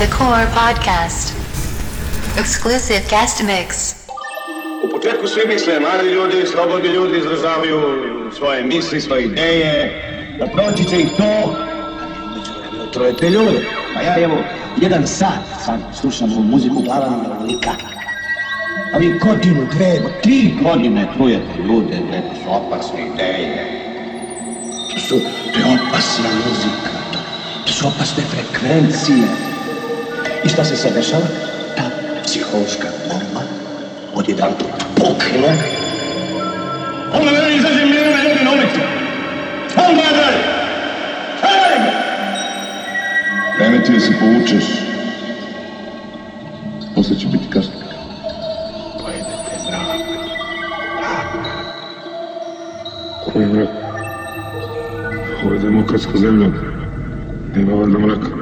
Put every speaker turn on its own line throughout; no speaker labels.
The Core Podcast. Exclusive guest mix.
U početku svi misle, mladi ljudi, slobodni ljudi izražavaju svoje misli, svoje ideje, da proći će ih to, troje te ljude. Pa ja evo, jedan sat sad slušam ovu muziku glavama lika. A vi godinu, dve, tri godine trujete ljude, to su opasne ideje. To su, to je opasna muzika, to su opasne frekvencije. I šta se sad dešava? Ta psihološka bomba odjedan pukne. Onda meni izađe ljudi na ulicu. Onda je dalje.
Vreme ti da se povučeš. Posle će biti kasno.
Pojedete mrak.
Koji mrak? Ovo je demokratska zemlja. Nema valjda mraka.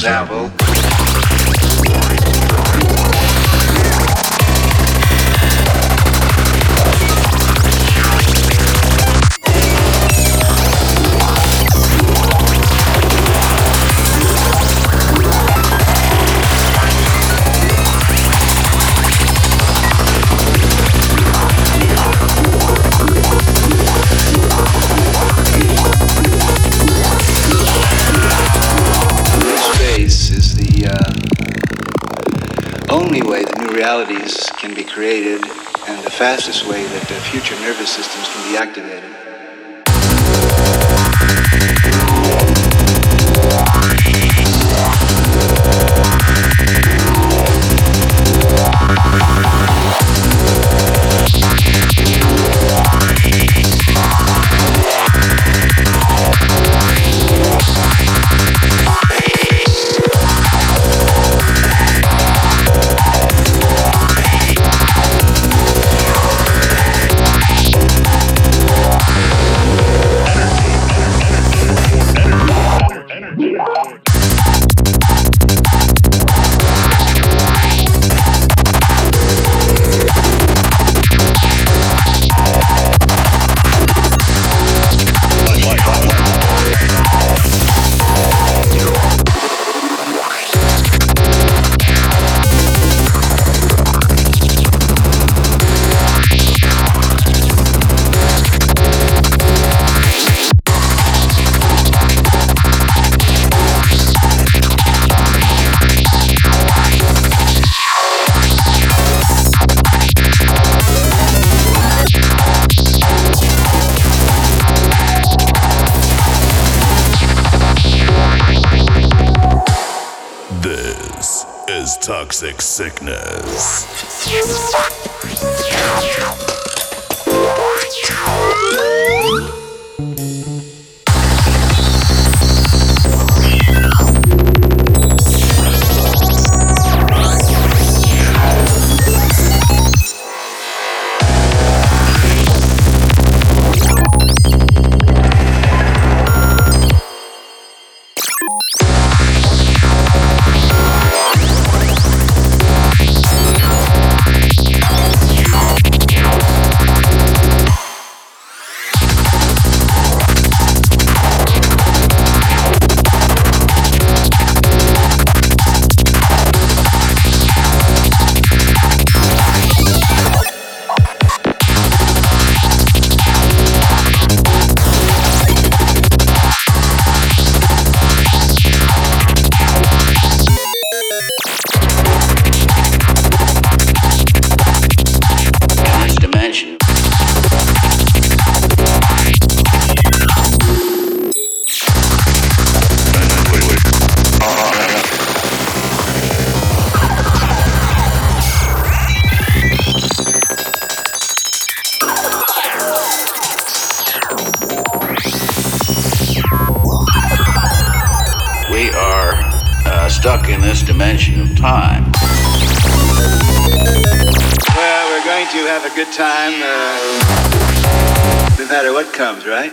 Example, created and the fastest way that uh, future nervous systems can be activated.
Sickness.
This dimension of time. Well, we're going to have a good time, uh, no matter what comes, right?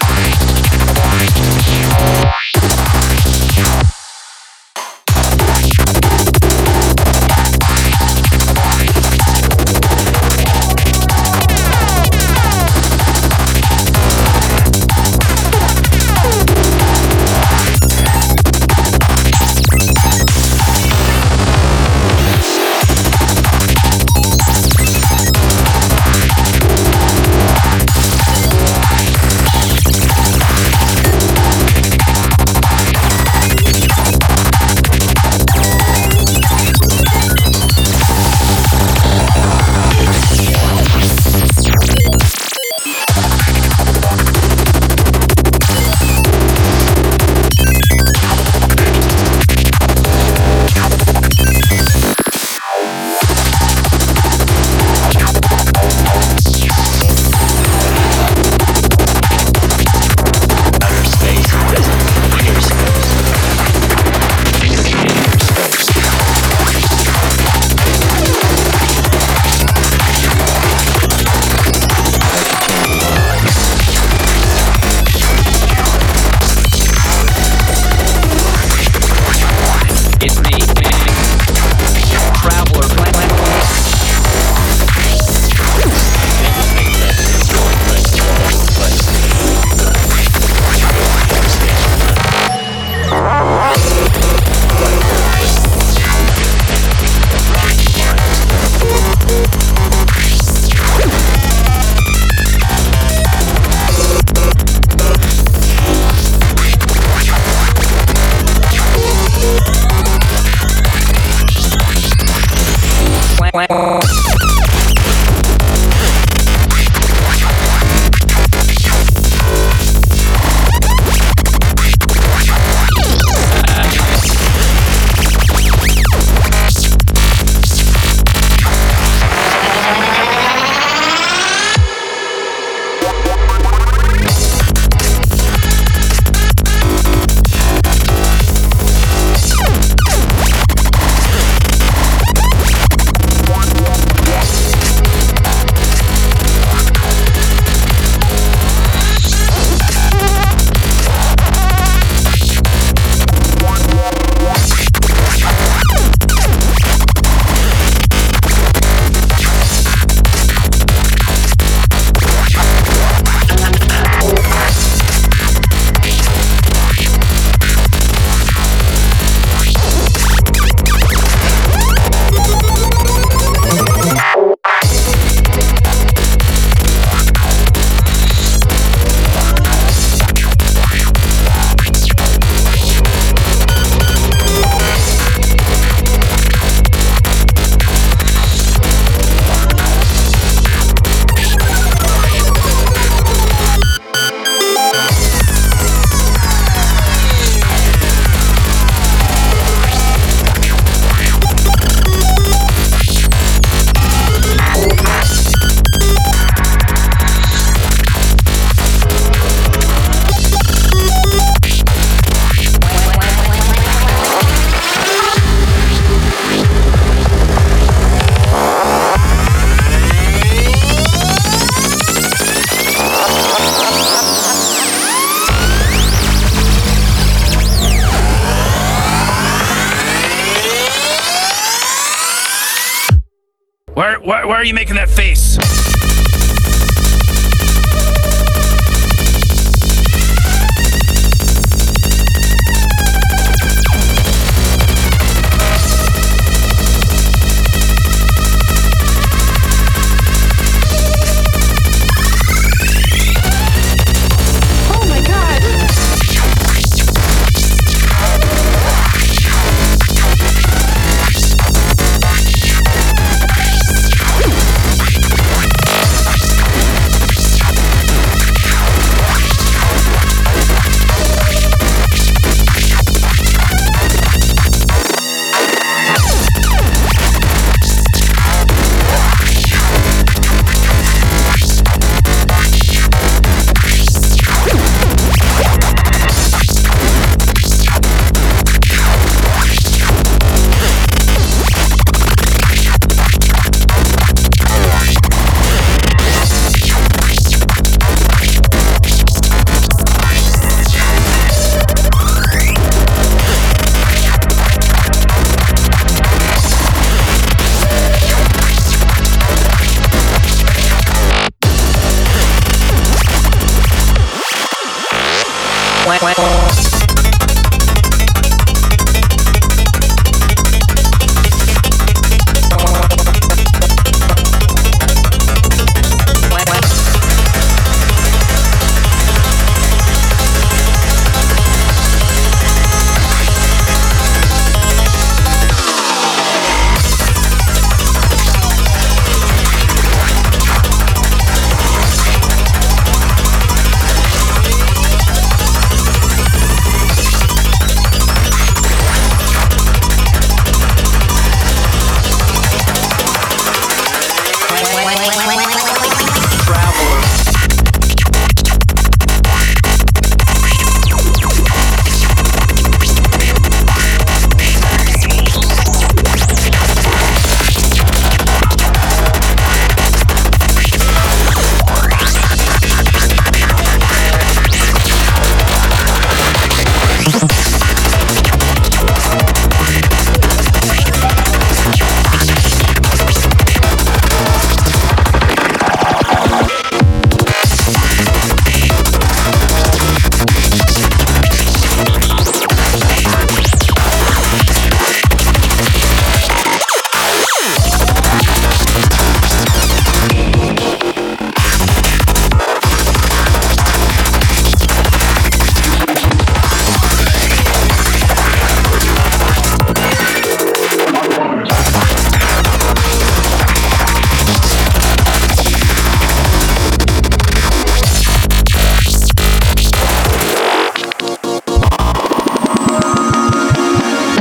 You making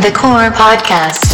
The Core Podcast.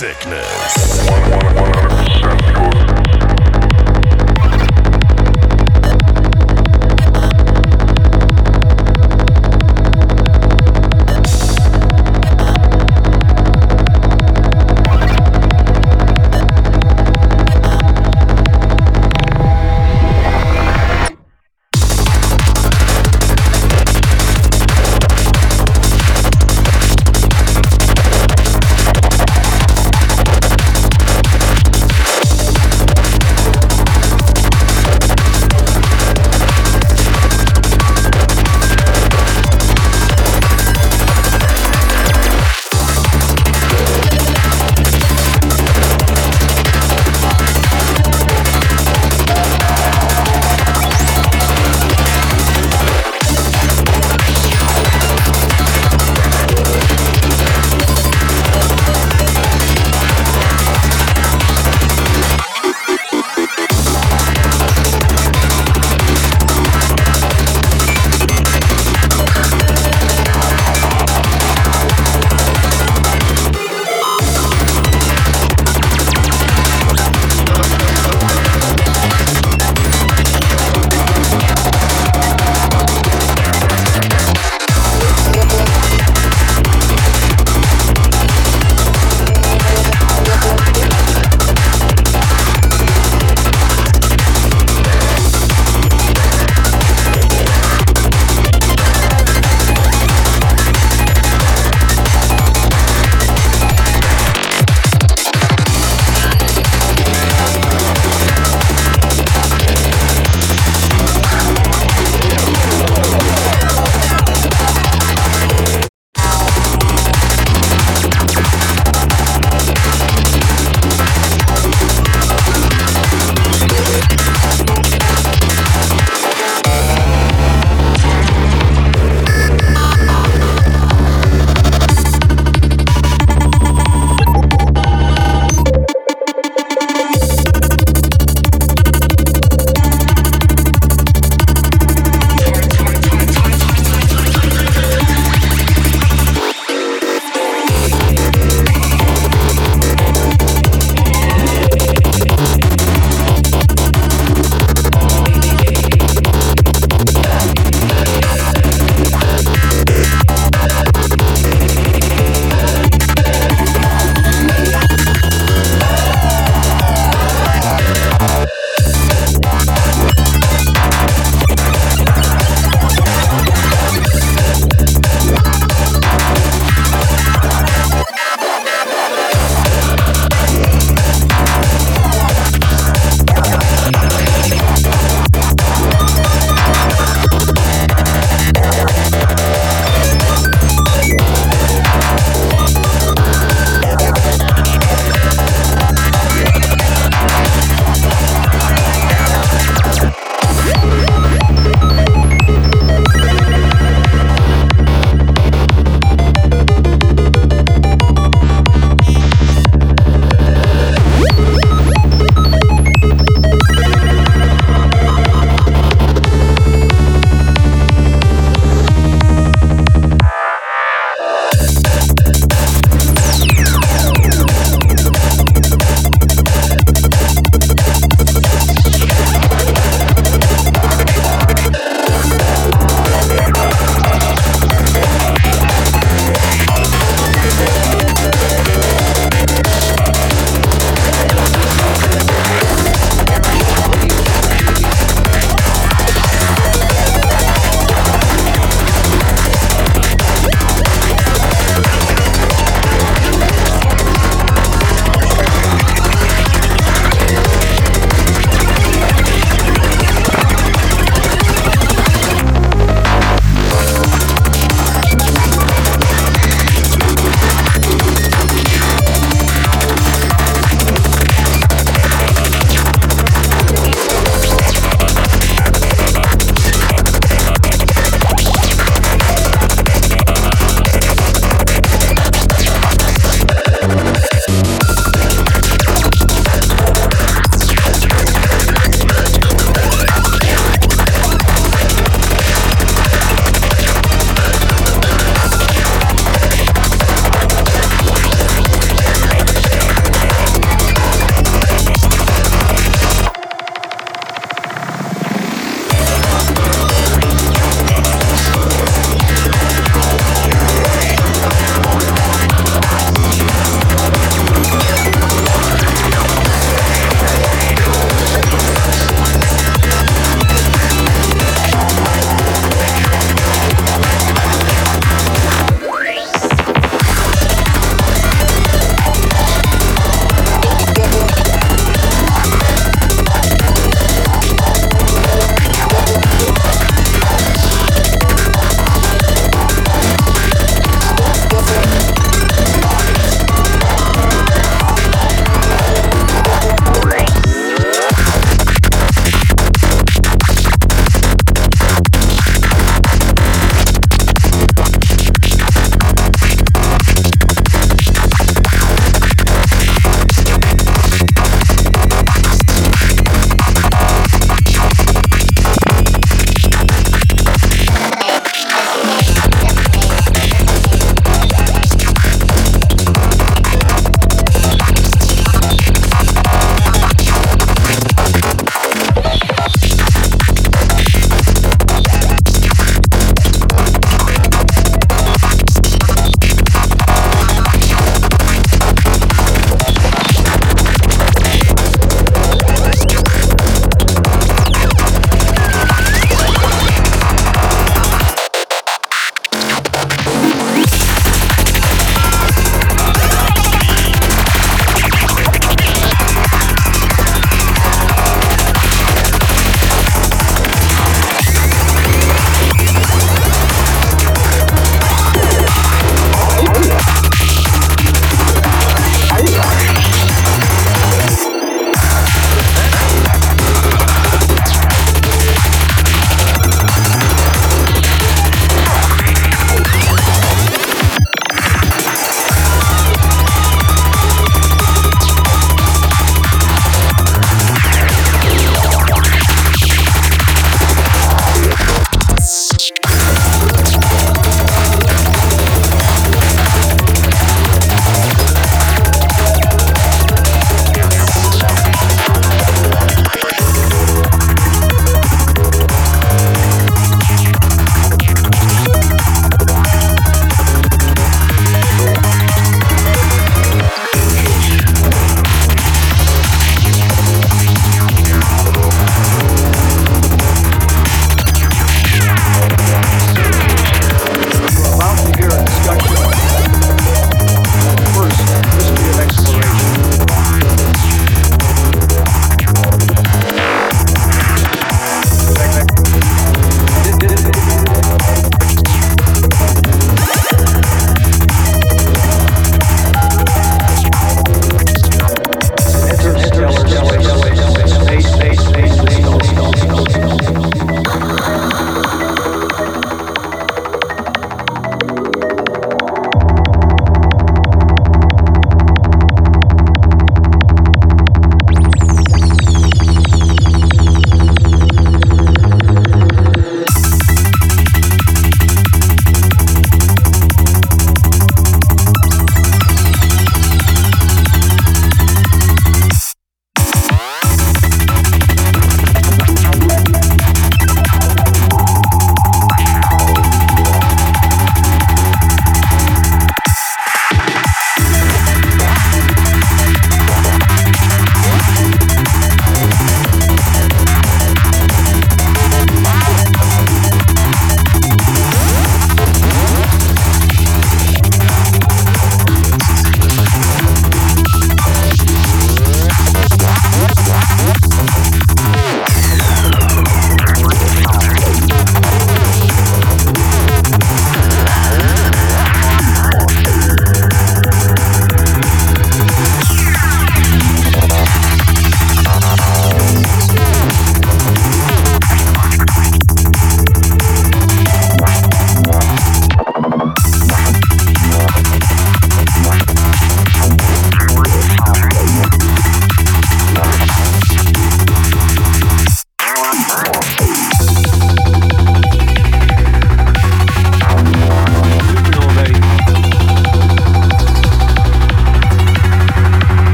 Sickness.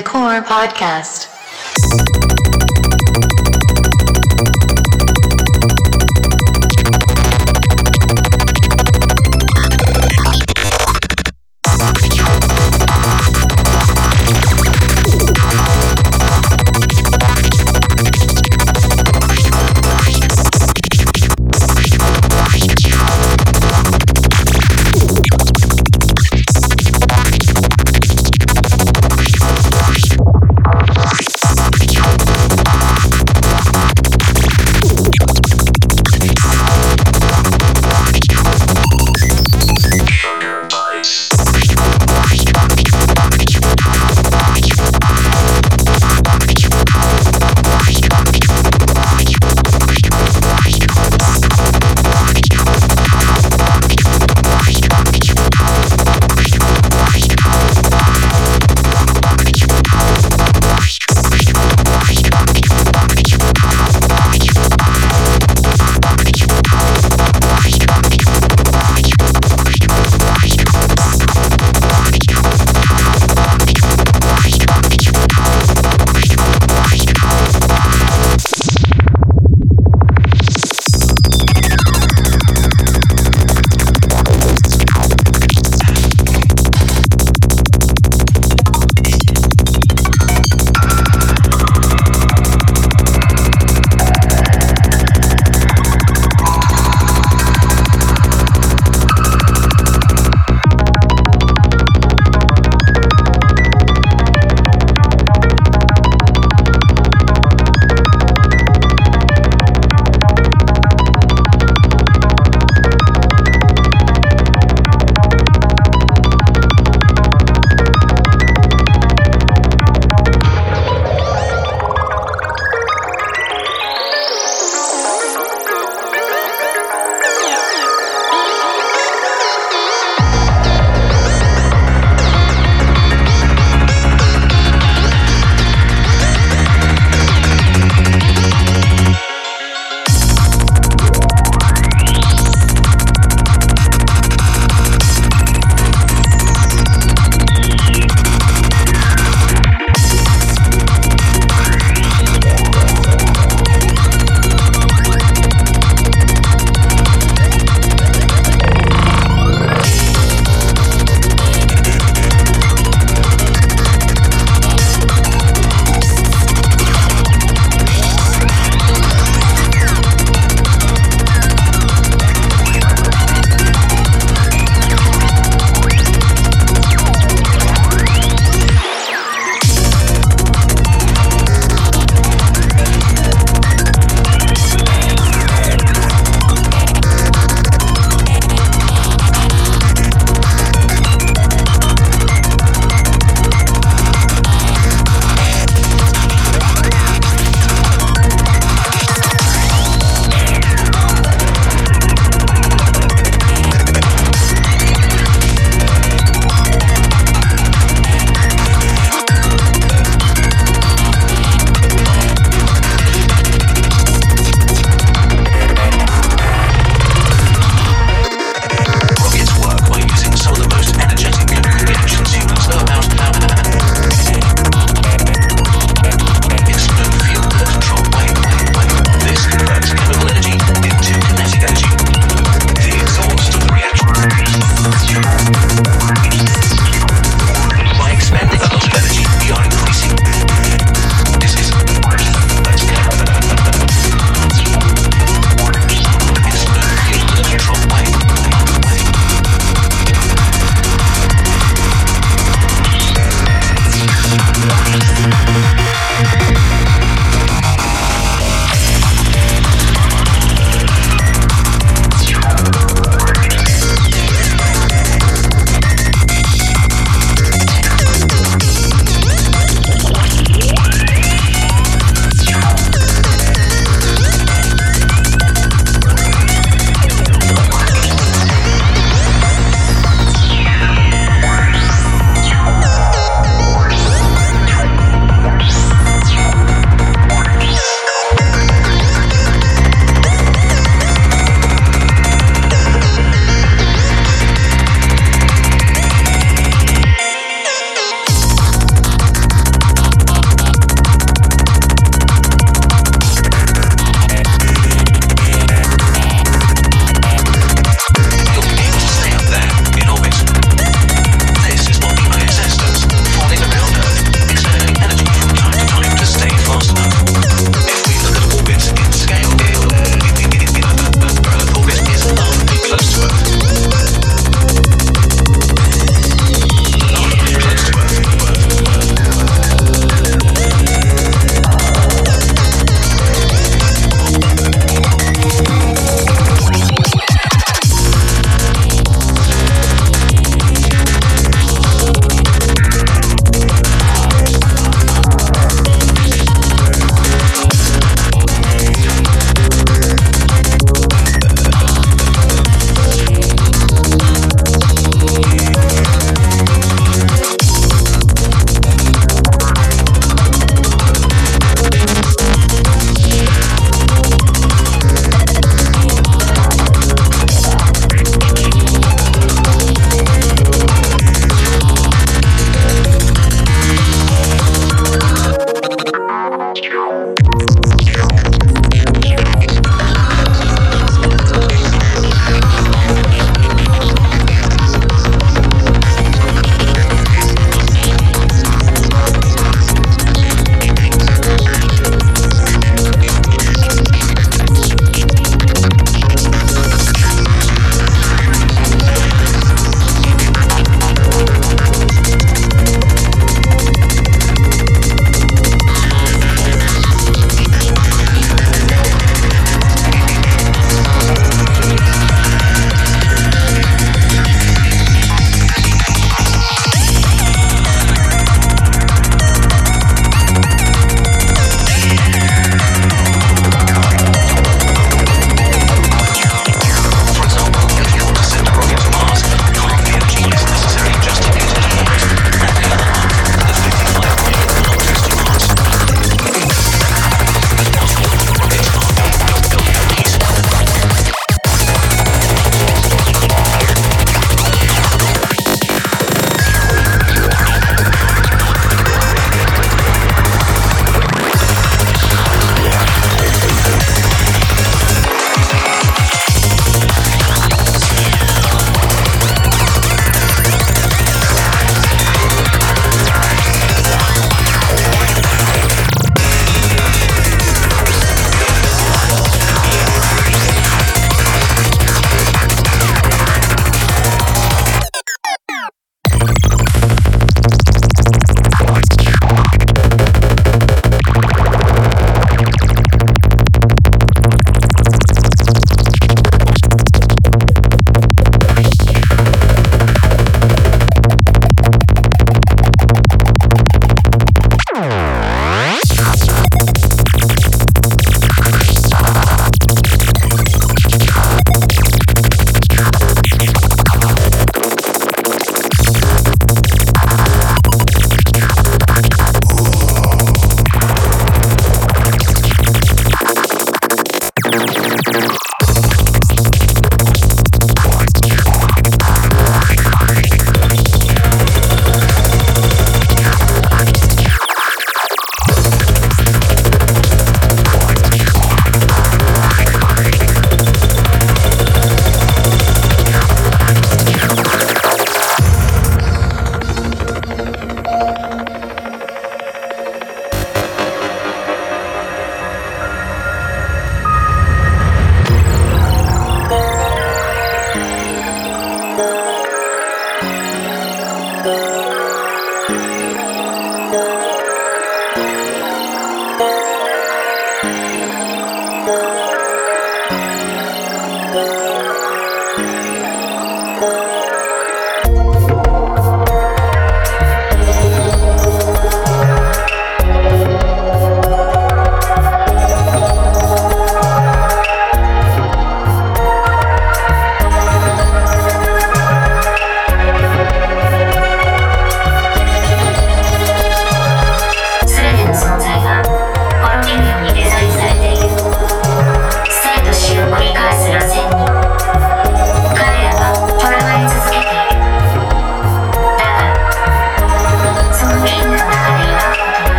The Core Podcast.